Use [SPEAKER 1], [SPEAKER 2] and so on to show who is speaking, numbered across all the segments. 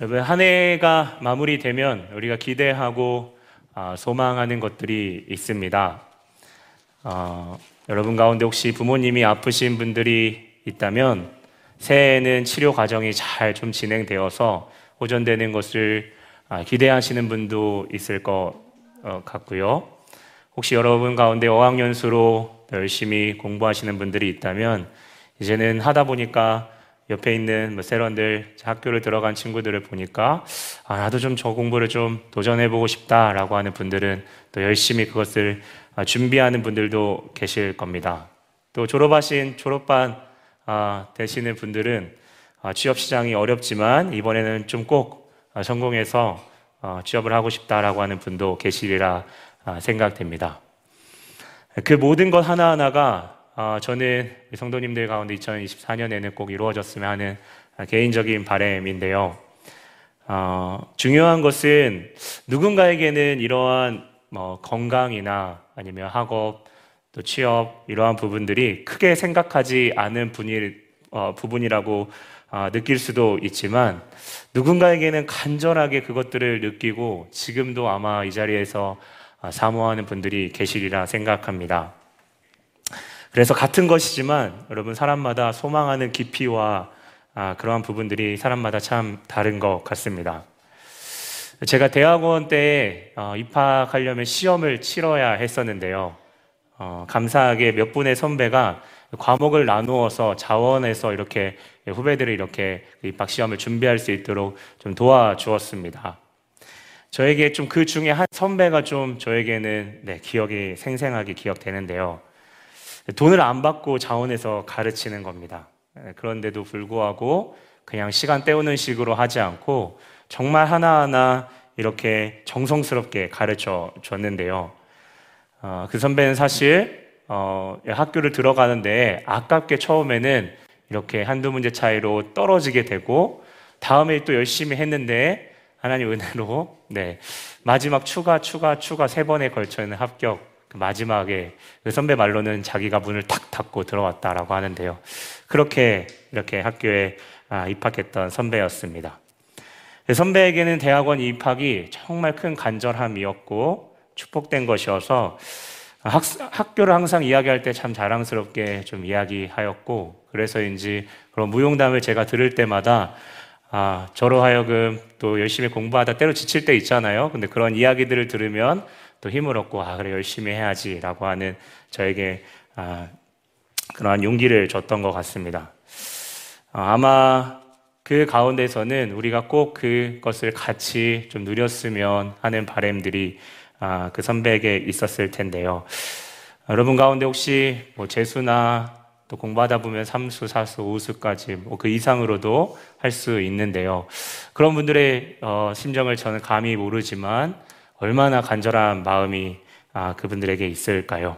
[SPEAKER 1] 여러분 한 해가 마무리되면 우리가 기대하고 아, 소망하는 것들이 있습니다. 어, 여러분 가운데 혹시 부모님이 아프신 분들이 있다면 새해에는 치료 과정이 잘 좀 진행되어서 호전되는 것을 아, 기대하시는 분도 있을 것 어, 같고요. 혹시 여러분 가운데 어학연수로 열심히 공부하시는 분들이 있다면 이제는 하다 보니까 옆에 있는 뭐 세런들 학교를 들어간 친구들을 보니까 아, 나도 좀 저 공부를 좀 도전해보고 싶다라고 하는 분들은 또 열심히 그것을 아, 준비하는 분들도 계실 겁니다. 또 졸업하신 졸업반 아, 되시는 분들은 아, 취업 시장이 어렵지만 이번에는 좀 꼭 성공해서 어, 취업을 하고 싶다라고 하는 분도 계시리라 생각됩니다. 그 모든 것 하나하나가 어, 저는 성도님들 가운데 2024년에는 꼭 이루어졌으면 하는 개인적인 바램인데요. 어, 중요한 것은 누군가에게는 이러한 뭐 건강이나 아니면 학업 또 취업 이러한 부분들이 크게 생각하지 않은 분이, 어, 부분이라고 어, 느낄 수도 있지만 누군가에게는 간절하게 그것들을 느끼고 지금도 아마 이 자리에서 어, 사모하는 분들이 계시리라 생각합니다. 그래서 같은 것이지만 여러분 사람마다 소망하는 깊이와 아, 그러한 부분들이 사람마다 참 다른 것 같습니다. 제가 대학원 때 어, 입학하려면 시험을 치러야 했었는데요. 어, 감사하게 몇 분의 선배가 과목을 나누어서 자원해서 이렇게 후배들을 이렇게 입학 시험을 준비할 수 있도록 좀 도와주었습니다. 저에게 좀 그 중에 한 선배가 좀 저에게는 네, 기억이 생생하게 기억되는데요. 돈을 안 받고 자원해서 가르치는 겁니다. 예, 그런데도 불구하고 그냥 시간 때우는 식으로 하지 않고 정말 하나하나 이렇게 정성스럽게 가르쳐 줬는데요. 어, 그 선배는 사실 어, 학교를 들어가는데 아깝게 처음에는 이렇게 한두 문제 차이로 떨어지게 되고 다음에 또 열심히 했는데 하나님 은혜로 네 마지막 추가 추가 추가 세 번에 걸쳐 있는 합격 그 마지막에 그 선배 말로는 자기가 문을 탁 닫고 들어왔다라고 하는데요. 그렇게 이렇게 학교에 아, 입학했던 선배였습니다. 그 선배에게는 대학원 입학이 정말 큰 간절함이었고 축복된 것이어서 학, 학교를 항상 이야기할 때 참 자랑스럽게 좀 이야기하였고 그래서인지 그런 무용담을 제가 들을 때마다 아, 저로 하여금 또 열심히 공부하다 때로 지칠 때 있잖아요. 근데 그런 이야기들을 들으면 또 힘을 얻고 아 그래 열심히 해야지라고 하는 저에게 아, 그러한 용기를 줬던 것 같습니다. 아, 아마 그 가운데서는 우리가 꼭 그것을 같이 좀 누렸으면 하는 바램들이 아, 그 선배에게 있었을 텐데요. 여러분 가운데 혹시 뭐 재수나 또 공부하다 보면 삼수, 사수, 오수까지 뭐 그 이상으로도 할 수 있는데요. 그런 분들의 어, 심정을 저는 감히 모르지만 얼마나 간절한 마음이 아, 그분들에게 있을까요?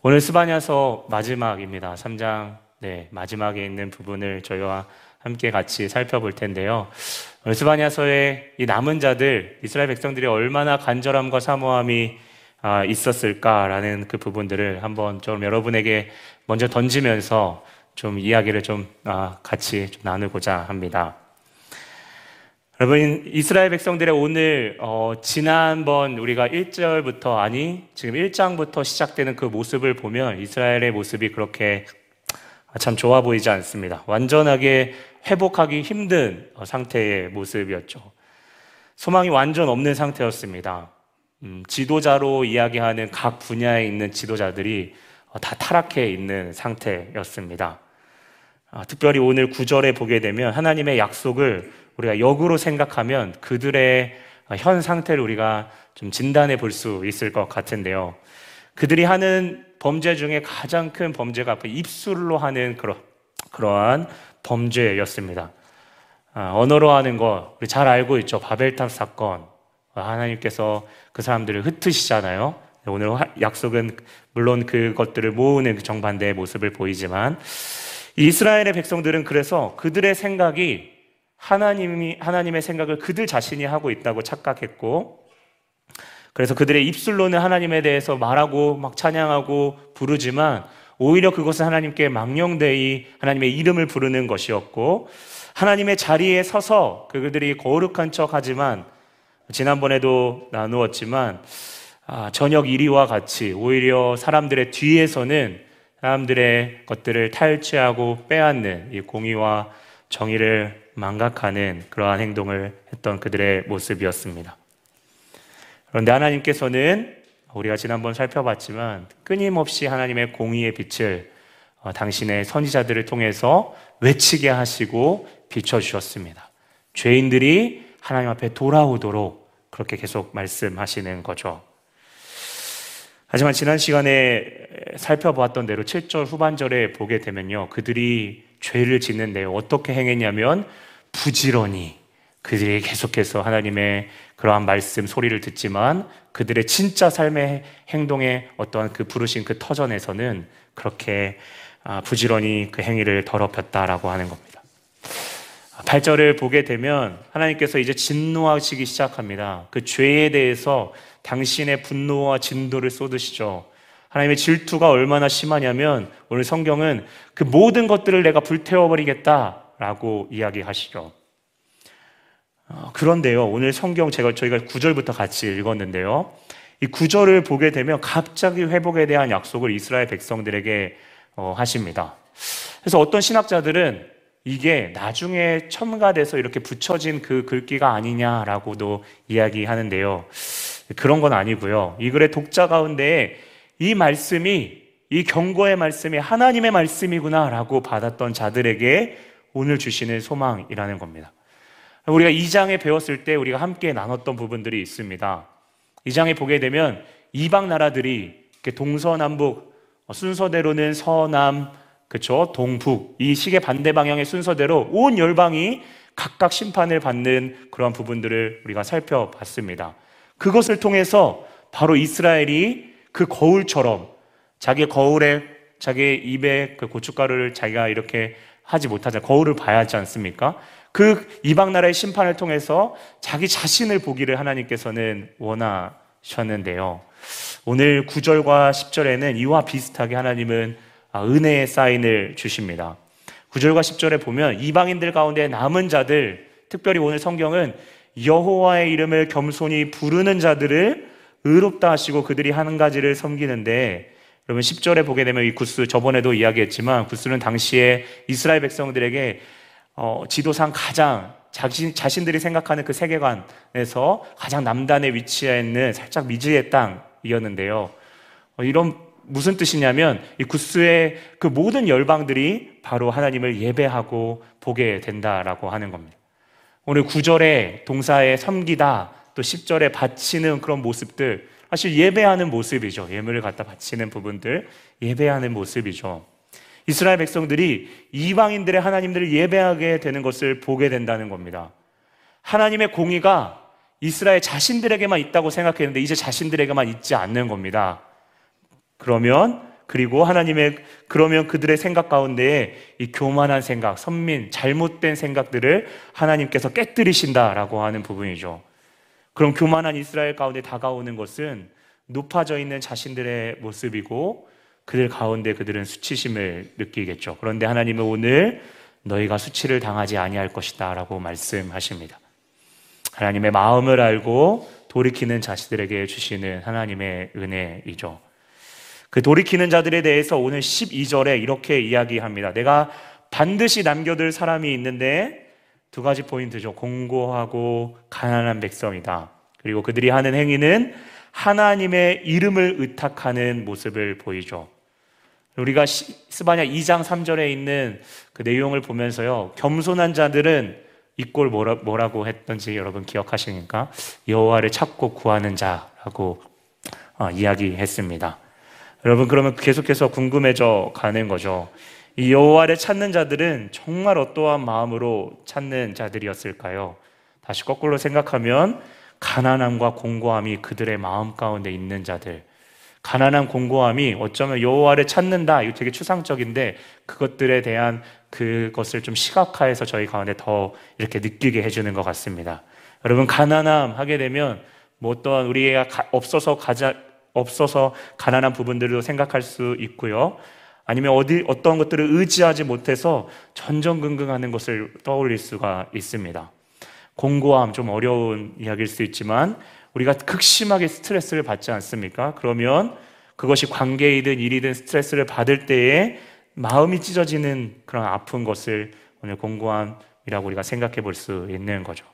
[SPEAKER 1] 오늘 스바냐서 마지막입니다. 3장 네, 마지막에 있는 부분을 저희와 함께 같이 살펴볼 텐데요. 스바냐서의 이 남은 자들 이스라엘 백성들이 얼마나 간절함과 사모함이 아, 있었을까라는 그 부분들을 한번 좀 여러분에게 먼저 던지면서 좀 이야기를 좀 아, 같이 좀 나누고자 합니다. 여러분, 이스라엘 백성들의 오늘, 어, 지난번 우리가 1절부터, 아니, 지금 1장부터 시작되는 그 모습을 보면 이스라엘의 모습이 그렇게 참 좋아 보이지 않습니다. 완전하게 회복하기 힘든 어, 상태의 모습이었죠. 소망이 완전 없는 상태였습니다. 음, 지도자로 이야기하는 각 분야에 있는 지도자들이 어, 다 타락해 있는 상태였습니다. 아, 특별히 오늘 구절에 보게 되면 하나님의 약속을 우리가 역으로 생각하면 그들의 현 상태를 우리가 좀 진단해 볼 수 있을 것 같은데요. 그들이 하는 범죄 중에 가장 큰 범죄가 그 입술로 하는 그러, 그러한 범죄였습니다. 아, 언어로 하는 거, 우리 잘 알고 있죠. 바벨탑 사건. 하나님께서 그 사람들을 흩으시잖아요. 오늘 약속은 물론 그것들을 모으는 그 정반대의 모습을 보이지만 이스라엘의 백성들은 그래서 그들의 생각이 하나님이 하나님의 생각을 그들 자신이 하고 있다고 착각했고 그래서 그들의 입술로는 하나님에 대해서 말하고 막 찬양하고 부르지만 오히려 그것은 하나님께 망령되이 하나님의 이름을 부르는 것이었고 하나님의 자리에 서서 그들이 거룩한 척 하지만 지난번에도 나누었지만 아, 저녁 1위와 같이 오히려 사람들의 뒤에서는 사람들의 것들을 탈취하고 빼앗는 이 공의와 정의를 망각하는 그러한 행동을 했던 그들의 모습이었습니다. 그런데 하나님께서는 우리가 지난번 살펴봤지만 끊임없이 하나님의 공의의 빛을 어, 당신의 선지자들을 통해서 외치게 하시고 비춰주셨습니다. 죄인들이 하나님 앞에 돌아오도록 그렇게 계속 말씀하시는 거죠. 하지만 지난 시간에 살펴보았던 대로 7절 후반절에 보게 되면요. 그들이 죄를 짓는 내용 어떻게 행했냐면 부지런히 그들이 계속해서 하나님의 그러한 말씀 소리를 듣지만 그들의 진짜 삶의 행동의 어떠한 그 부르신 그 터전에서는 그렇게 아, 부지런히 그 행위를 더럽혔다라고 하는 겁니다. 8절을 보게 되면 하나님께서 이제 진노하시기 시작합니다. 그 죄에 대해서 당신의 분노와 진도를 쏟으시죠. 하나님의 질투가 얼마나 심하냐면 오늘 성경은 그 모든 것들을 내가 불태워버리겠다 라고 이야기하시죠. 어, 그런데요, 오늘 성경 제가 저희가 9절부터 같이 읽었는데요. 이 9절을 보게 되면 갑자기 회복에 대한 약속을 이스라엘 백성들에게 어, 하십니다. 그래서 어떤 신학자들은 이게 나중에 첨가돼서 이렇게 붙여진 그 글귀가 아니냐라고도 이야기하는데요. 그런 건 아니고요. 이 글의 독자 가운데 이 말씀이 이 경고의 말씀이 하나님의 말씀이구나라고 받았던 자들에게 오늘 주시는 소망이라는 겁니다. 우리가 2장에 배웠을 때 우리가 함께 나눴던 부분들이 있습니다. 2장에 보게 되면 이방 나라들이 동서남북 순서대로는 서남 그쵸 동북 이 시계 반대 방향의 순서대로 온 열방이 각각 심판을 받는 그런 부분들을 우리가 살펴봤습니다. 그것을 통해서 바로 이스라엘이 그 거울처럼 자기 거울에 자기 입에 그 고춧가루를 자기가 이렇게 하지 못하자 거울을 봐야 하지 않습니까? 그 이방 나라의 심판을 통해서 자기 자신을 보기를 하나님께서는 원하셨는데요. 오늘 9절과 10절에는 이와 비슷하게 하나님은 은혜의 사인을 주십니다. 9절과 10절에 보면 이방인들 가운데 남은 자들, 특별히 오늘 성경은 여호와의 이름을 겸손히 부르는 자들을 의롭다 하시고 그들이 하는 가지를 섬기는데 여러분 10절에 보게 되면 이 구스 저번에도 이야기했지만 구스는 당시에 이스라엘 백성들에게 어, 지도상 가장 자신, 자신들이 생각하는 그 세계관에서 가장 남단에 위치해 있는 살짝 미지의 땅이었는데요. 어, 이런 무슨 뜻이냐면 이 구스의 그 모든 열방들이 바로 하나님을 예배하고 보게 된다라고 하는 겁니다. 오늘 9절에 동사에 섬기다 또 10절에 바치는 그런 모습들 사실 예배하는 모습이죠. 예물을 갖다 바치는 부분들 예배하는 모습이죠. 이스라엘 백성들이 이방인들의 하나님들을 예배하게 되는 것을 보게 된다는 겁니다. 하나님의 공의가 이스라엘 자신들에게만 있다고 생각했는데 이제 자신들에게만 있지 않는 겁니다. 그러면 그리고 하나님의 그러면 그들의 생각 가운데에 이 교만한 생각, 선민, 잘못된 생각들을 하나님께서 깨뜨리신다라고 하는 부분이죠. 그럼 교만한 이스라엘 가운데 다가오는 것은 높아져 있는 자신들의 모습이고 그들 가운데 그들은 수치심을 느끼겠죠. 그런데 하나님은 오늘 너희가 수치를 당하지 아니할 것이다라고 말씀하십니다. 하나님의 마음을 알고 돌이키는 자식들에게 주시는 하나님의 은혜이죠. 그 돌이키는 자들에 대해서 오늘 12절에 이렇게 이야기합니다. 내가 반드시 남겨둘 사람이 있는데 두 가지 포인트죠. 공고하고 가난한 백성이다. 그리고 그들이 하는 행위는 하나님의 이름을 의탁하는 모습을 보이죠. 우리가 스바냐 2장 3절에 있는 그 내용을 보면서요. 겸손한 자들은 이꼴 뭐라, 뭐라고 했던지 여러분 기억하시니까 여호와를 찾고 구하는 자라고 어, 이야기했습니다. 여러분 그러면 계속해서 궁금해져 가는 거죠. 이 여호와를 찾는 자들은 정말 어떠한 마음으로 찾는 자들이었을까요? 다시 거꾸로 생각하면 가난함과 공고함이 그들의 마음 가운데 있는 자들. 가난한 공고함이 어쩌면 여호와를 찾는다. 이거 되게 추상적인데 그것들에 대한 그것을 좀 시각화해서 저희 가운데 더 이렇게 느끼게 해주는 것 같습니다. 여러분 가난함 하게 되면 뭐 어떤 우리가 없어서 가자 없어서 가난한 부분들도 생각할 수 있고요. 아니면 어디 어떤 것들을 의지하지 못해서 전전긍긍하는 것을 떠올릴 수가 있습니다. 공고함 좀 어려운 이야기일 수 있지만 우리가 극심하게 스트레스를 받지 않습니까? 그러면 그것이 관계이든 일이든 스트레스를 받을 때에 마음이 찢어지는 그런 아픈 것을 오늘 공고함이라고 우리가 생각해 볼 수 있는 거죠.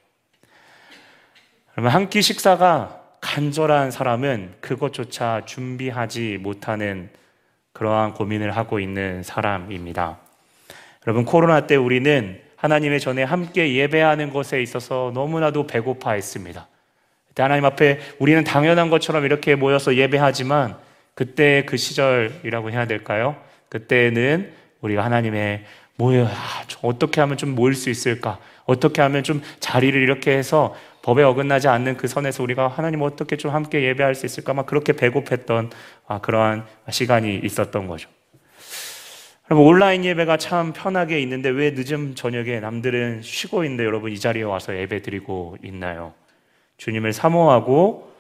[SPEAKER 1] 그러면 한 끼 식사가 간절한 사람은 그것조차 준비하지 못하는 그러한 고민을 하고 있는 사람입니다. 여러분, 코로나 때 우리는 하나님의 전에 함께 예배하는 것에 있어서 너무나도 배고파 했습니다. 하나님 앞에 우리는 당연한 것처럼 이렇게 모여서 예배하지만 그때 그 시절이라고 해야 될까요? 그때는 우리가 하나님의 모여 아, 어떻게 하면 좀 모일 수 있을까? 어떻게 하면 좀 자리를 이렇게 해서 법에 어긋나지 않는 그 선에서 우리가 하나님 어떻게 좀 함께 예배할 수 있을까? 막 그렇게 배고팠던 아, 그러한 시간이 있었던 거죠. 여러분 온라인 예배가 참 편하게 있는데 왜 늦은 저녁에 남들은 쉬고 있는데 여러분 이 자리에 와서 예배 드리고 있나요? 주님을 사모하고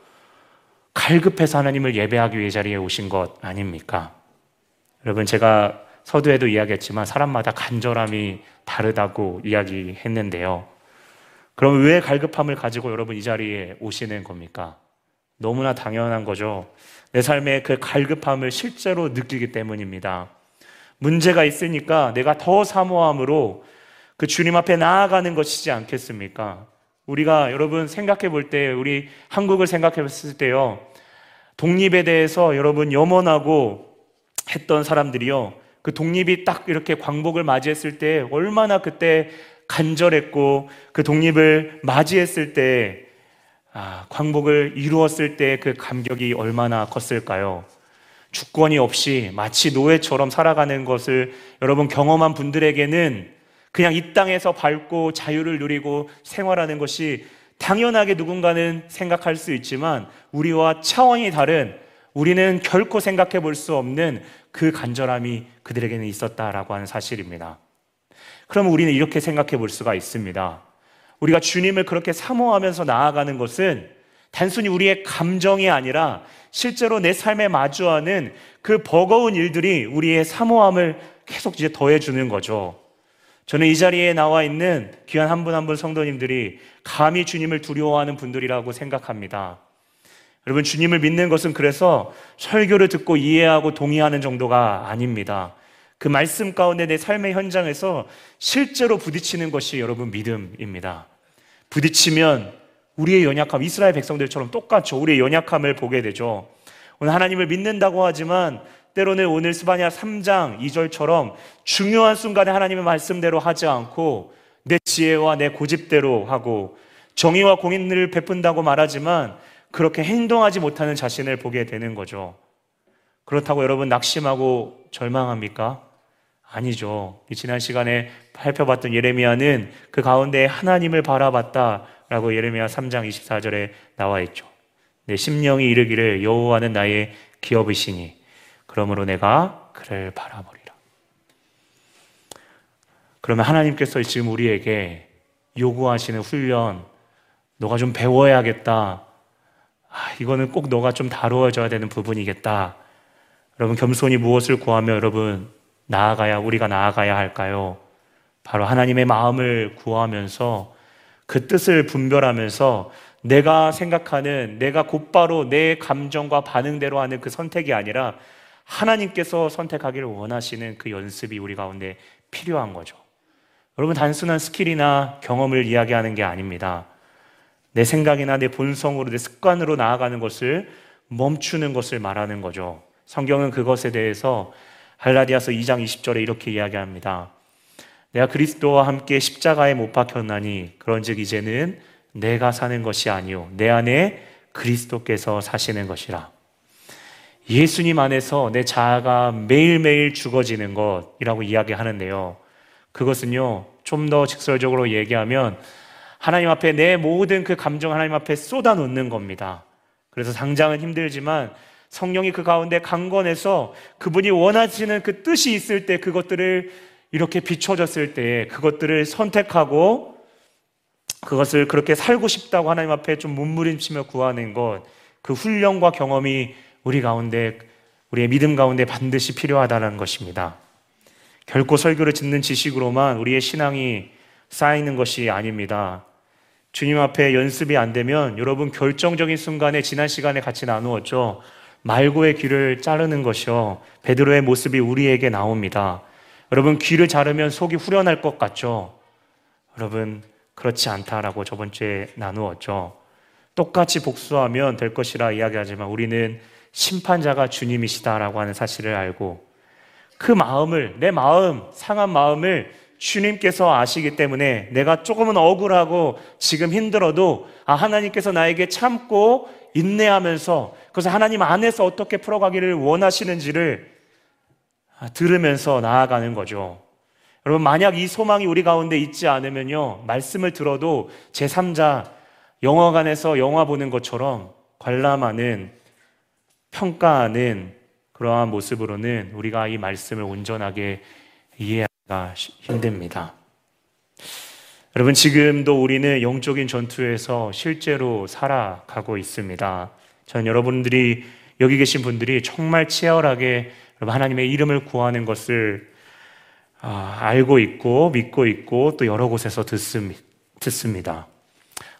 [SPEAKER 1] 갈급해서 하나님을 예배하기 위해 자리에 오신 것 아닙니까? 여러분 제가 서두에도 이야기했지만 사람마다 간절함이 다르다고 이야기했는데요. 그럼 왜 갈급함을 가지고 여러분 이 자리에 오시는 겁니까? 너무나 당연한 거죠. 내 삶의 그 갈급함을 실제로 느끼기 때문입니다. 문제가 있으니까 내가 더 사모함으로 그 주님 앞에 나아가는 것이지 않겠습니까? 우리가 여러분 생각해 볼 때, 우리 한국을 생각해 봤을 때요, 독립에 대해서 여러분 염원하고 했던 사람들이요, 그 독립이 딱 이렇게 광복을 맞이했을 때 얼마나 그때 간절했고 그 독립을 맞이했을 때 아, 광복을 이루었을 때 그 감격이 얼마나 컸을까요? 주권이 없이 마치 노예처럼 살아가는 것을 여러분 경험한 분들에게는 그냥 이 땅에서 밟고 자유를 누리고 생활하는 것이 당연하게 누군가는 생각할 수 있지만 우리와 차원이 다른 우리는 결코 생각해 볼 수 없는 그 간절함이 그들에게는 있었다라고 하는 사실입니다. 그러면 우리는 이렇게 생각해 볼 수가 있습니다. 우리가 주님을 그렇게 사모하면서 나아가는 것은 단순히 우리의 감정이 아니라 실제로 내 삶에 마주하는 그 버거운 일들이 우리의 사모함을 계속 이제 더해주는 거죠. 저는 이 자리에 나와 있는 귀한 한 분 한분 성도님들이 감히 주님을 두려워하는 분들이라고 생각합니다. 여러분, 주님을 믿는 것은 그래서 설교를 듣고 이해하고 동의하는 정도가 아닙니다. 그 말씀 가운데 내 삶의 현장에서 실제로 부딪히는 것이 여러분 믿음입니다. 부딪히면 우리의 연약함, 이스라엘 백성들처럼 똑같죠. 우리의 연약함을 보게 되죠. 오늘 하나님을 믿는다고 하지만 때로는 오늘 스바냐 3장 2절처럼 중요한 순간에 하나님의 말씀대로 하지 않고 내 지혜와 내 고집대로 하고 정의와 공인을 베푼다고 말하지만 그렇게 행동하지 못하는 자신을 보게 되는 거죠. 그렇다고 여러분 낙심하고 절망합니까? 아니죠. 지난 시간에 살펴봤던 예레미야는 그 가운데 하나님을 바라봤다라고 예레미야 3장 24절에 나와 있죠. 내 심령이 이르기를 여호와는 나의 기업이시니 그러므로 내가 그를 바라보리라. 그러면 하나님께서 지금 우리에게 요구하시는 훈련, 너가 좀 배워야겠다. 아, 이거는 꼭 너가 좀 다루어져야 되는 부분이겠다. 여러분, 겸손히 무엇을 구하며 여러분, 나아가야, 우리가 나아가야 할까요? 바로 하나님의 마음을 구하면서 그 뜻을 분별하면서 내가 생각하는, 내가 곧바로 내 감정과 반응대로 하는 그 선택이 아니라 하나님께서 선택하기를 원하시는 그 연습이 우리 가운데 필요한 거죠. 여러분, 단순한 skill이나 경험을 이야기하는 게 아닙니다. 내 생각이나 내 본성으로, 내 습관으로 나아가는 것을 멈추는 것을 말하는 거죠. 성경은 그것에 대해서 할라디아서 2장 20절에 이렇게 이야기합니다. 내가 그리스도와 함께 십자가에 못 박혔나니 그런즉 이제는 내가 사는 것이 아니요 내 안에 그리스도께서 사시는 것이라. 예수님 안에서 내 자아가 매일매일 죽어지는 것이라고 이야기하는데요. 그것은요, 좀 더 직설적으로 얘기하면 하나님 앞에 내 모든 그 감정 하나님 앞에 쏟아 놓는 겁니다. 그래서 당장은 힘들지만 성령이 그 가운데 강건해서 그분이 원하시는 그 뜻이 있을 때 그것들을 이렇게 비춰졌을 때 그것들을 선택하고 그것을 그렇게 살고 싶다고 하나님 앞에 좀 몸부림치며 구하는 것, 그 훈련과 경험이 우리 가운데 우리의 믿음 가운데 반드시 필요하다는 것입니다. 결코 설교를 듣는 지식으로만 우리의 신앙이 쌓이는 것이 아닙니다. 주님 앞에 연습이 안 되면 여러분 결정적인 순간에 지난 시간에 같이 나누었죠. 말고의 귀를 자르는 것이요. 베드로의 모습이 우리에게 나옵니다. 여러분 귀를 자르면 속이 후련할 것 같죠. 여러분 그렇지 않다라고 저번 주에 나누었죠. 똑같이 복수하면 될 것이라 이야기하지만 우리는 심판자가 주님이시다라고 하는 사실을 알고 그 마음을, 내 마음, 상한 마음을 주님께서 아시기 때문에 내가 조금은 억울하고 지금 힘들어도 아, 하나님께서 나에게 참고 인내하면서 그래서 하나님 안에서 어떻게 풀어가기를 원하시는지를 들으면서 나아가는 거죠. 여러분, 만약 이 소망이 우리 가운데 있지 않으면요, 말씀을 들어도 제3자 영화관에서 영화 보는 것처럼 관람하는, 평가하는 그러한 모습으로는 우리가 이 말씀을 온전하게 이해하기가 힘듭니다. 여러분, 지금도 우리는 영적인 전투에서 실제로 살아가고 있습니다. 저는 여러분들이, 여기 계신 분들이 정말 치열하게 하나님의 이름을 구하는 것을 아, 알고 있고, 믿고 있고, 또 여러 곳에서 듣습니다.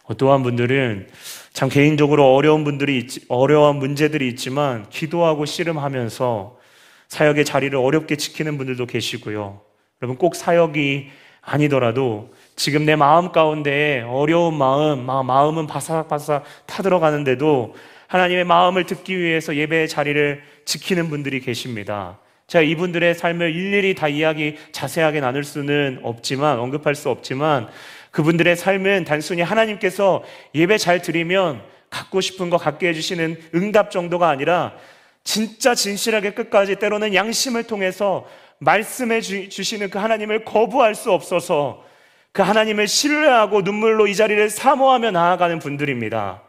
[SPEAKER 1] 어떠한 분들은 참 개인적으로 어려운 분들이 있, 어려운 문제들이 있지만 기도하고 씨름하면서 사역의 자리를 어렵게 지키는 분들도 계시고요. 여러분 꼭 사역이 아니더라도 지금 내 마음 가운데 어려운 마음, 마음은 바삭바삭 타들어가는데도 하나님의 마음을 듣기 위해서 예배의 자리를 지키는 분들이 계십니다. 제가 이분들의 삶을 일일이 다 이야기 자세하게 나눌 수는 없지만, 언급할 수 없지만, 그분들의 삶은 단순히 하나님께서 예배 잘 드리면 갖고 싶은 거 갖게 해주시는 응답 정도가 아니라 진짜 진실하게 끝까지 때로는 양심을 통해서 말씀해 주시는 그 하나님을 거부할 수 없어서 그 하나님을 신뢰하고 눈물로 이 자리를 사모하며 나아가는 분들입니다.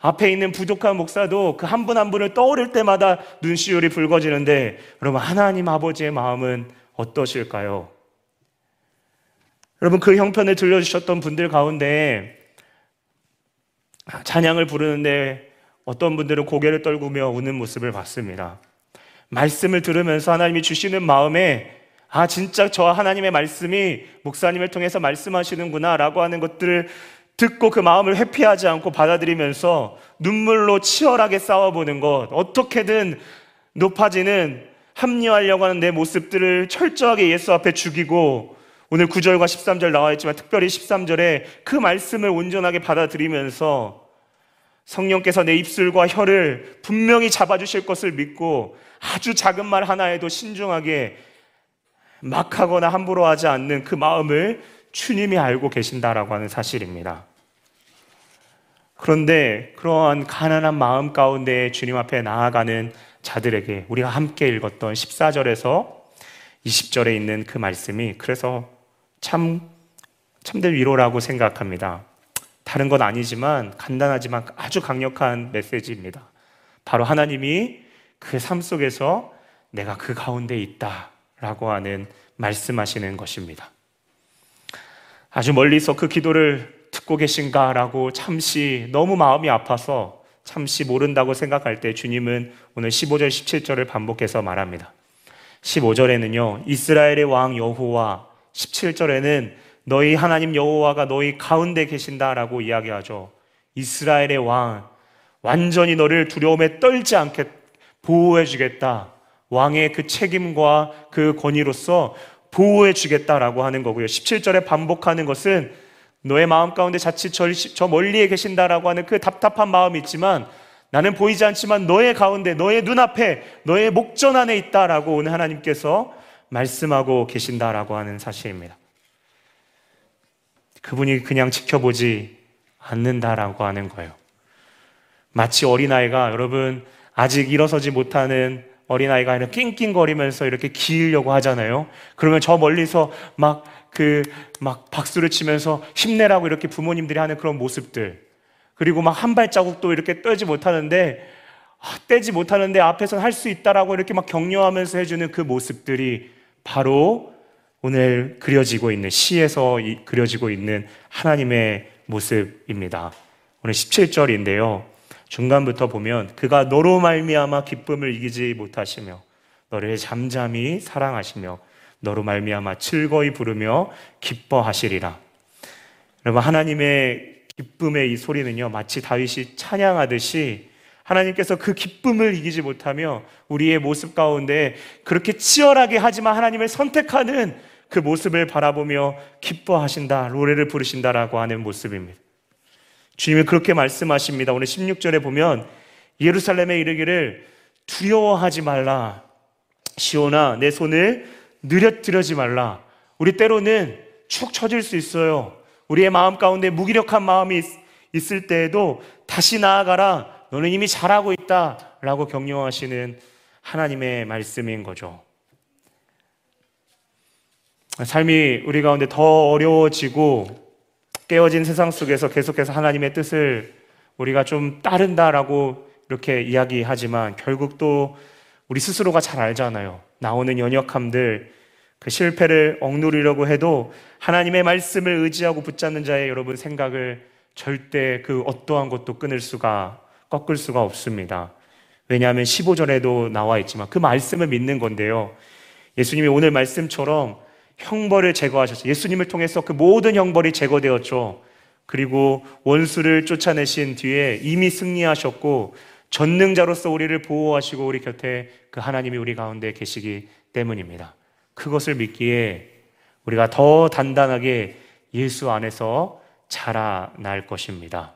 [SPEAKER 1] 앞에 있는 부족한 목사도 그 한분한 분을 떠오를 때마다 눈시울이 붉어지는데 여러분 하나님 아버지의 마음은 어떠실까요? 여러분 그 형편을 들려주셨던 분들 가운데 찬양을 부르는데 어떤 분들은 고개를 떨구며 우는 모습을 봤습니다. 말씀을 들으면서 하나님이 주시는 마음에 아 진짜 저 하나님의 말씀이 목사님을 통해서 말씀하시는구나 라고 하는 것들을 듣고 그 마음을 회피하지 않고 받아들이면서 눈물로 치열하게 싸워보는 것 어떻게든 높아지는 합리화하려고 하는 내 모습들을 철저하게 예수 앞에 죽이고 오늘 9절과 13절 나와 있지만 특별히 13절에 그 말씀을 온전하게 받아들이면서 성령께서 내 입술과 혀를 분명히 잡아주실 것을 믿고 아주 작은 말 하나에도 신중하게 막 하거나 함부로 하지 않는 그 마음을 주님이 알고 계신다라고 하는 사실입니다. 그런데 그러한 가난한 마음 가운데 주님 앞에 나아가는 자들에게 우리가 함께 읽었던 14절에서 20절에 있는 그 말씀이 그래서 참, 참될 위로라고 생각합니다. 다른 건 아니지만 간단하지만 아주 강력한 메시지입니다. 바로 하나님이 그 삶 속에서 내가 그 가운데 있다 라고 하는 말씀하시는 것입니다. 아주 멀리서 그 기도를 듣고 계신가 라고 잠시 너무 마음이 아파서 잠시 모른다고 생각할 때 주님은 오늘 15절, 17절을 반복해서 말합니다. 15절에는요, 이스라엘의 왕 여호와 17절에는 너희 하나님 여호와가 너희 가운데 계신다라고 이야기하죠. 이스라엘의 왕 완전히 너를 두려움에 떨지 않게 보호해 주겠다. 왕의 그 책임과 그 권위로서 보호해 주겠다라고 하는 거고요. 17절에 반복하는 것은 너의 마음 가운데 자칫 저 멀리에 계신다라고 하는 그 답답한 마음이 있지만 나는 보이지 않지만 너의 가운데, 너의 눈앞에, 너의 목전 안에 있다라고 오늘 하나님께서 말씀하고 계신다라고 하는 사실입니다. 그분이 그냥 지켜보지 않는다라고 하는 거예요. 마치 어린아이가 여러분 아직 일어서지 못하는 어린아이가 이렇게 낑낑거리면서 이렇게 기으려고 하잖아요. 그러면 저 멀리서 막 그, 막 박수를 치면서 힘내라고 이렇게 부모님들이 하는 그런 모습들. 그리고 막 한 발자국도 이렇게 떼지 못하는데, 아, 떼지 못하는데 앞에서 할 수 있다라고 이렇게 막 격려하면서 해주는 그 모습들이 바로 오늘 그려지고 있는 시에서 그려지고 있는 하나님의 모습입니다. 오늘 17절인데요. 중간부터 보면 그가 너로 말미암아 기쁨을 이기지 못하시며 너를 잠잠히 사랑하시며 너로 말미암아 즐거이 부르며 기뻐하시리라. 여러분 하나님의 기쁨의 이 소리는요 마치 다윗이 찬양하듯이 하나님께서 그 기쁨을 이기지 못하며 우리의 모습 가운데 그렇게 치열하게 하지만 하나님을 선택하는 그 모습을 바라보며 기뻐하신다, 노래를 부르신다라고 하는 모습입니다. 주님이 그렇게 말씀하십니다. 오늘 16절에 보면 예루살렘에 이르기를 두려워하지 말라. 시온아, 내 손을 느려뜨려지 말라. 우리 때로는 축 처질 수 있어요. 우리의 마음 가운데 무기력한 마음이 있, 을 때에도 다시 나아가라. 너는 이미 잘하고 있다. 라고 격려하시는 하나님의 말씀인 거죠. 삶이 우리 가운데 더 어려워지고 깨어진 세상 속에서 계속해서 하나님의 뜻을 우리가 좀 따른다라고 이렇게 이야기하지만 결국 또 우리 스스로가 잘 알잖아요. 나오는 연약함들, 그 실패를 억누르려고 해도 하나님의 말씀을 의지하고 붙잡는 자의 여러분 생각을 절대 그 어떠한 것도 끊을 수가, 꺾을 수가 없습니다. 왜냐하면 15절에도 나와 있지만 그 말씀을 믿는 건데요. 예수님이 오늘 말씀처럼 형벌을 제거하셨어요. 예수님을 통해서 그 모든 형벌이 제거되었죠. 그리고 원수를 쫓아내신 뒤에 이미 승리하셨고 전능자로서 우리를 보호하시고 우리 곁에 그 하나님이 우리 가운데 계시기 때문입니다. 그것을 믿기에 우리가 더 단단하게 예수 안에서 자라날 것입니다.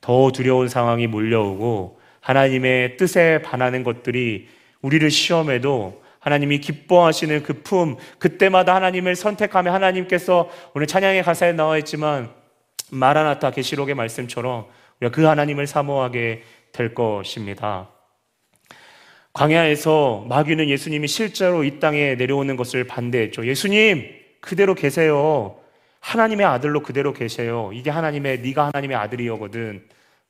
[SPEAKER 1] 더 두려운 상황이 몰려오고 하나님의 뜻에 반하는 것들이 우리를 시험해도 하나님이 기뻐하시는 그 품, 그때마다 하나님을 선택하며 하나님께서 오늘 찬양의 가사에 나와 있지만 마라나타 계시록의 말씀처럼 우리가 그 하나님을 사모하게 될 것입니다. 광야에서 마귀는 예수님이 실제로 이 땅에 내려오는 것을 반대했죠. 예수님 그대로 계세요. 하나님의 아들로 그대로 계세요. 이게 하나님의 네가 하나님의 아들이거든.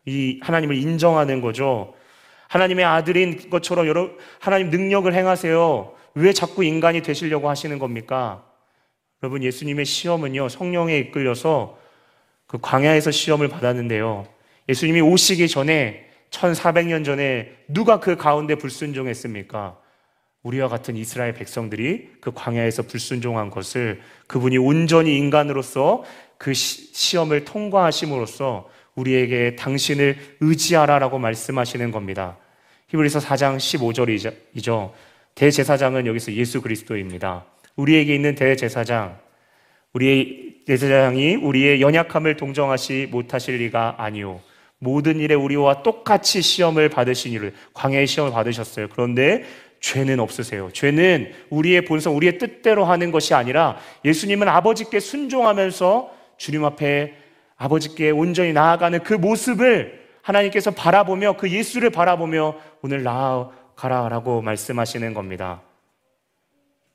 [SPEAKER 1] 이 하나님을 인정하는 거죠. 하나님의 아들인 것처럼 여러 하나님 능력을 행하세요. 왜 자꾸 인간이 되시려고 하시는 겁니까? 여러분 예수님의 시험은요 성령에 이끌려서 그 광야에서 시험을 받았는데요. 예수님이 오시기 전에 1400년 전에 누가 그 가운데 불순종했습니까? 우리와 같은 이스라엘 백성들이 그 광야에서 불순종한 것을 그분이 온전히 인간으로서 그 시험을 통과하심으로써 우리에게 당신을 의지하라라고 말씀하시는 겁니다. 히브리서 4장 15절이죠. 대제사장은 여기서 예수 그리스도입니다. 우리에게 있는 대제사장, 우리의 제사장이 우리의 연약함을 동정하시 못하실 리가 아니오. 모든 일에 우리와 똑같이 시험을 받으신 이를 광야의 시험을 받으셨어요. 그런데 죄는 없으세요. 죄는 우리의 본성, 우리의 뜻대로 하는 것이 아니라 예수님은 아버지께 순종하면서 주님 앞에 아버지께 온전히 나아가는 그 모습을 하나님께서 바라보며 그 예수를 바라보며 오늘 나아가라라고 말씀하시는 겁니다.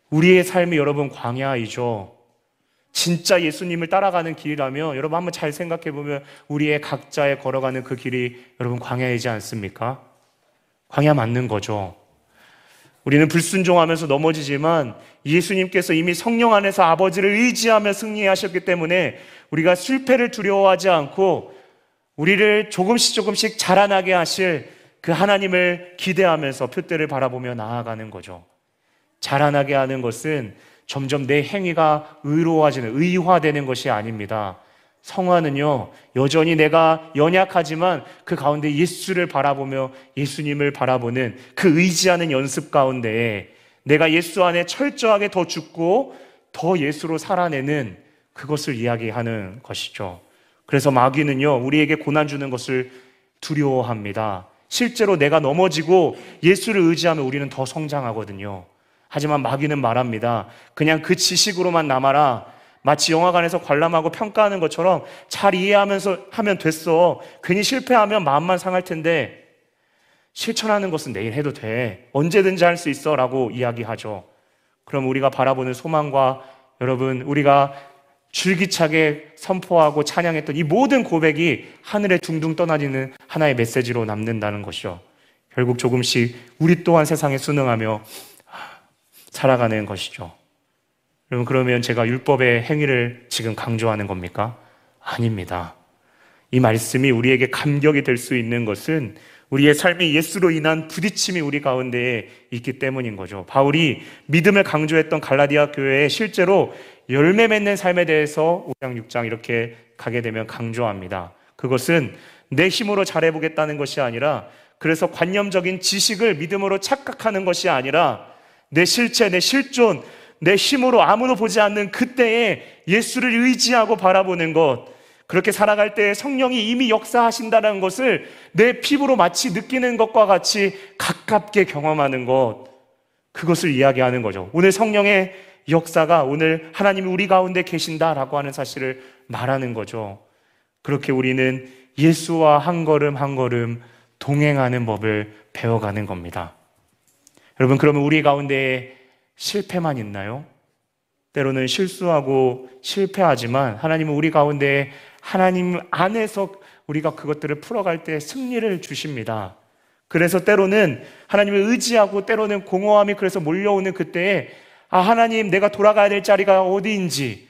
[SPEAKER 1] 우리의 삶이 여러분 광야이죠. 진짜 예수님을 따라가는 길이라면 여러분 한번 잘 생각해 보면 우리의 각자의 걸어가는 그 길이 여러분 광야이지 않습니까? 광야 맞는 거죠. 우리는 불순종하면서 넘어지지만 예수님께서 이미 성령 안에서 아버지를 의지하며 승리하셨기 때문에 우리가 실패를 두려워하지 않고 우리를 조금씩 조금씩 자라나게 하실 그 하나님을 기대하면서 표대를 바라보며 나아가는 거죠. 자라나게 하는 것은 점점 내 행위가 의로워지는, 의화되는 것이 아닙니다. 성화는요, 여전히 내가 연약하지만 그 가운데 예수를 바라보며 예수님을 바라보는 그 의지하는 연습 가운데 내가 예수 안에 철저하게 더 죽고 더 예수로 살아내는 그것을 이야기하는 것이죠. 그래서 마귀는요, 우리에게 고난 주는 것을 두려워합니다. 실제로 내가 넘어지고 예수를 의지하면 우리는 더 성장하거든요. 하지만 마귀는 말합니다. 그냥 그 지식으로만 남아라. 마치 영화관에서 관람하고 평가하는 것처럼 잘 이해하면서 하면 됐어. 괜히 실패하면 마음만 상할 텐데 실천하는 것은 내일 해도 돼. 언제든지 할 수 있어. 라고 이야기하죠. 그럼 우리가 바라보는 소망과 여러분, 우리가 줄기차게 선포하고 찬양했던 이 모든 고백이 하늘에 둥둥 떠나지는 하나의 메시지로 남는다는 것이죠. 결국 조금씩 우리 또한 세상에 순응하며 살아가는 것이죠. 여러분, 그러면 제가 율법의 행위를 지금 강조하는 겁니까? 아닙니다. 이 말씀이 우리에게 감격이 될 수 있는 것은 우리의 삶의 예수로 인한 부딪힘이 우리 가운데에 있기 때문인 거죠. 바울이 믿음을 강조했던 갈라디아 교회에 실제로 열매 맺는 삶에 대해서 5장, 6장 이렇게 가게 되면 강조합니다. 그것은 내 힘으로 잘해보겠다는 것이 아니라 그래서 관념적인 지식을 믿음으로 착각하는 것이 아니라 내 실체, 내 실존, 내 힘으로 아무도 보지 않는 그때에 예수를 의지하고 바라보는 것, 그렇게 살아갈 때 성령이 이미 역사하신다는 것을 내 피부로 마치 느끼는 것과 같이 가깝게 경험하는 것, 그것을 이야기하는 거죠. 오늘 성령의 역사가 오늘 하나님이 우리 가운데 계신다라고 하는 사실을 말하는 거죠. 그렇게 우리는 예수와 한 걸음 한 걸음 동행하는 법을 배워가는 겁니다. 여러분, 그러면 우리 가운데 실패만 있나요? 때로는 실수하고 실패하지만 하나님은 우리 가운데 하나님 안에서 우리가 그것들을 풀어갈 때 승리를 주십니다. 그래서 때로는 하나님을 의지하고 때로는 공허함이 그래서 몰려오는 그때에 아, 하나님 내가 돌아가야 될 자리가 어디인지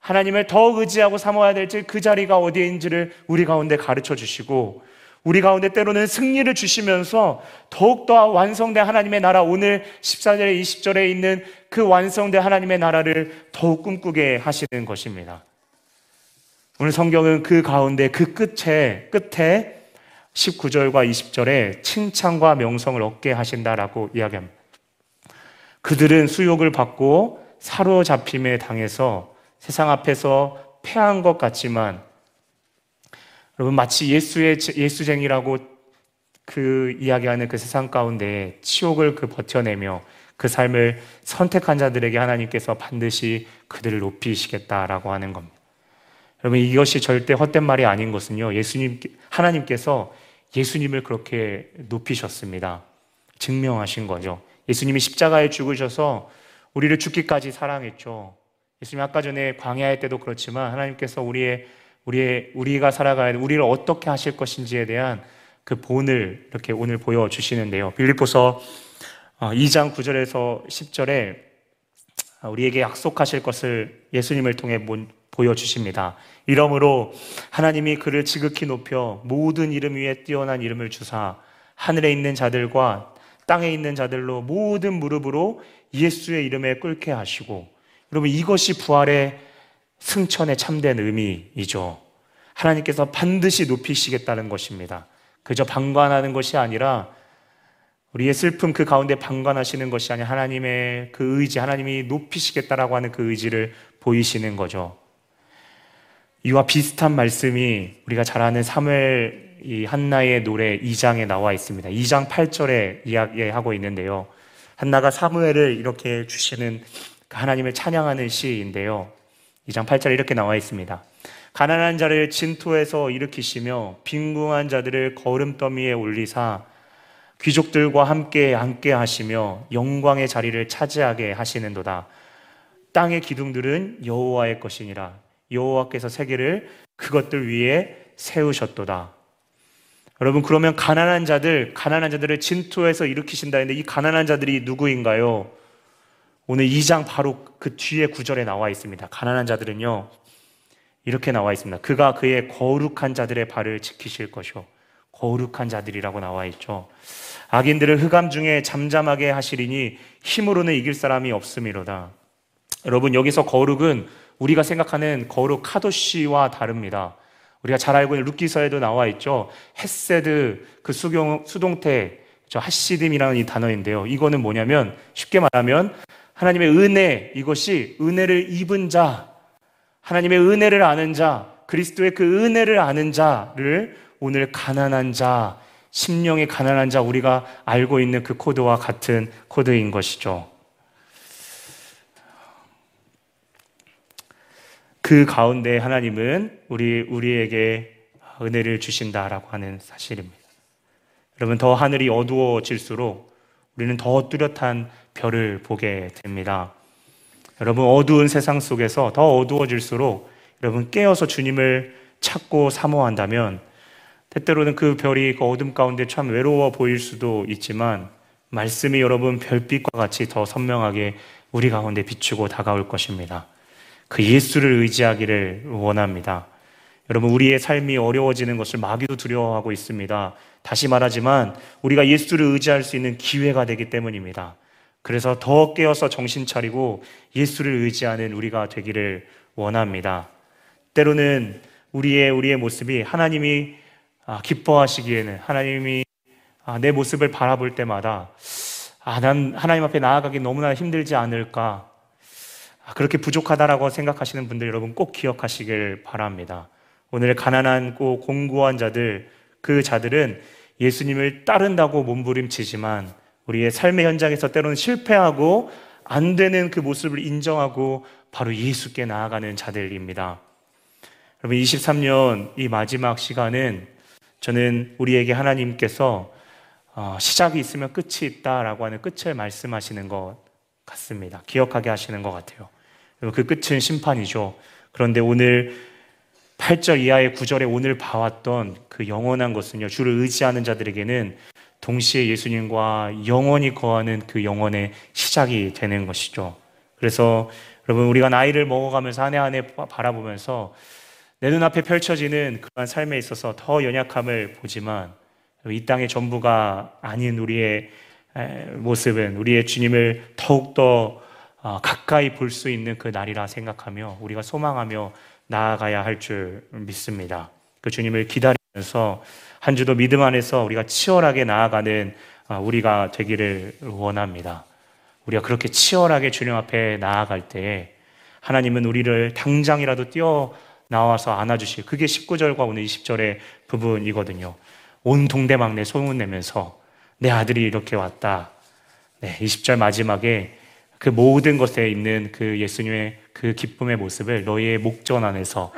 [SPEAKER 1] 하나님을 더 의지하고 삼아야 될지 그 자리가 어디인지를 우리 가운데 가르쳐 주시고 우리 가운데 때로는 승리를 주시면서 더욱더 완성된 하나님의 나라 오늘 14절에 20절에 있는 그 완성된 하나님의 나라를 더욱 꿈꾸게 하시는 것입니다. 오늘 성경은 그 가운데 그 끝에, 끝에 19절과 20절에 칭찬과 명성을 얻게 하신다라고 이야기합니다. 그들은 수욕을 받고 사로잡힘에 당해서 세상 앞에서 패한 것 같지만 여러분 마치 예수의 예수쟁이라고 그 이야기하는 그 세상 가운데 치욕을 그 버텨내며 그 삶을 선택한 자들에게 하나님께서 반드시 그들을 높이시겠다라고 하는 겁니다. 여러분 이것이 절대 헛된 말이 아닌 것은요. 예수님 하나님께서 예수님을 그렇게 높이셨습니다. 증명하신 거죠. 예수님이 십자가에 죽으셔서 우리를 죽기까지 사랑했죠. 예수님 아까 전에 광야할 때도 그렇지만 하나님께서 우리의 우리의 우리가 살아가야 우리를 어떻게 하실 것인지에 대한 그 본을 이렇게 오늘 보여 주시는데요. 빌립보서 2장 어, 9절에서 10절에 우리에게 약속하실 것을 예수님을 통해 보여 주십니다. 이러므로 하나님이 그를 지극히 높여 모든 이름 위에 뛰어난 이름을 주사 하늘에 있는 자들과 땅에 있는 자들로 모든 무릎으로 예수의 이름에 꿇게 하시고 여러분 이것이 부활의 승천의 참된 의미이죠. 하나님께서 반드시 높이시겠다는 것입니다. 그저 방관하는 것이 아니라 우리의 슬픔 그 가운데 방관하시는 것이 아니라 하나님의 그 의지, 하나님이 높이시겠다라고 하는 그 의지를 보이시는 거죠. 이와 비슷한 말씀이 우리가 잘 아는 사무엘 이 한나의 노래 2장에 나와 있습니다. 2장 8절에 이야기하고 있는데요. 한나가 사무엘을 이렇게 주시는 그 하나님을 찬양하는 시인데요. 2장 8절에 이렇게 나와 있습니다. 가난한 자를 진토에서 일으키시며 빈궁한 자들을 거름더미에 올리사 귀족들과 함께 함께 하시며 영광의 자리를 차지하게 하시는도다. 땅의 기둥들은 여호와의 것이니라. 여호와께서 세계를 그것들 위에 세우셨도다. 여러분 그러면 가난한 자들, 가난한 자들을 진토에서 일으키신다 했는데 이 가난한 자들이 누구인가요? 오늘 2장 바로 그 뒤에 구절에 나와 있습니다. 가난한 자들은요. 이렇게 나와 있습니다. 그가 그의 거룩한 자들의 발을 지키실 것이요. 거룩한 자들이라고 나와 있죠. 악인들을 흑암 중에 잠잠하게 하시리니 힘으로는 이길 사람이 없음이로다. 여러분 여기서 거룩은 우리가 생각하는 거룩 카도시와 다릅니다. 우리가 잘 알고 있는 루키서에도 나와 있죠. 헤세드, 그 수경, 수동태, 저 하시dim이라는 이 단어인데요. 이거는 뭐냐면 쉽게 말하면 하나님의 은혜, 이것이 은혜를 입은 자, 하나님의 은혜를 아는 자, 그리스도의 그 은혜를 아는 자를 오늘 가난한 자, 심령이 가난한 자, 우리가 알고 있는 그 코드와 같은 코드인 것이죠. 그 가운데 하나님은 우리, 우리에게 은혜를 주신다라고 하는 사실입니다. 여러분, 더 하늘이 어두워질수록 우리는 더 뚜렷한 별을 보게 됩니다. 여러분, 어두운 세상 속에서 더 어두워질수록 여러분 깨어서 주님을 찾고 사모한다면 때때로는 그 별이 그 어둠 가운데 참 외로워 보일 수도 있지만 말씀이 여러분 별빛과 같이 더 선명하게 우리 가운데 비추고 다가올 것입니다. 그 예수를 의지하기를 원합니다. 여러분, 우리의 삶이 어려워지는 것을 마귀도 두려워하고 있습니다. 다시 말하지만 우리가 예수를 의지할 수 있는 기회가 되기 때문입니다. 그래서 더 깨어서 정신 차리고 예수를 의지하는 우리가 되기를 원합니다. 때로는 우리의 우리의 모습이 하나님이 아, 기뻐하시기에는 하나님이 아, 내 모습을 바라볼 때마다 아, 난 하나님 앞에 나아가기 너무나 힘들지 않을까 아, 그렇게 부족하다라고 생각하시는 분들 여러분 꼭 기억하시길 바랍니다. 오늘 가난하고 공고한 자들 그 자들은 예수님을 따른다고 몸부림치지만 우리의 삶의 현장에서 때로는 실패하고 안 되는 그 모습을 인정하고 바로 예수께 나아가는 자들입니다. 여러분 23년 이 마지막 시간은 저는 우리에게 하나님께서 어, 시작이 있으면 끝이 있다라고 하는 끝을 말씀하시는 것 같습니다. 기억하게 하시는 것 같아요. 그 끝은 심판이죠. 그런데 오늘 8절 이하의 9절에 오늘 봐왔던 그 영원한 것은요, 주를 의지하는 자들에게는 동시에 예수님과 영원히 거하는 그 영원의 시작이 되는 것이죠. 그래서 여러분, 우리가 나이를 먹어가면서 한 해 한 해 바라보면서 내 눈앞에 펼쳐지는 그러한 삶에 있어서 더 연약함을 보지만 이 땅의 전부가 아닌 우리의 모습은 우리의 주님을 더욱더 어, 가까이 볼 수 있는 그 날이라 생각하며 우리가 소망하며 나아가야 할 줄 믿습니다. 그 주님을 기다리면서 한 주도 믿음 안에서 우리가 치열하게 나아가는 어, 우리가 되기를 원합니다. 우리가 그렇게 치열하게 주님 앞에 나아갈 때에 하나님은 우리를 당장이라도 뛰어 나와서 안아주실 그게 19절과 오늘 20절의 부분이거든요. 온 동대망내 소문 내면서 내 아들이 이렇게 왔다. 네, 20절 마지막에 그 모든 것에 있는 그 예수님의 그 기쁨의 모습을 너희의 목전 안에서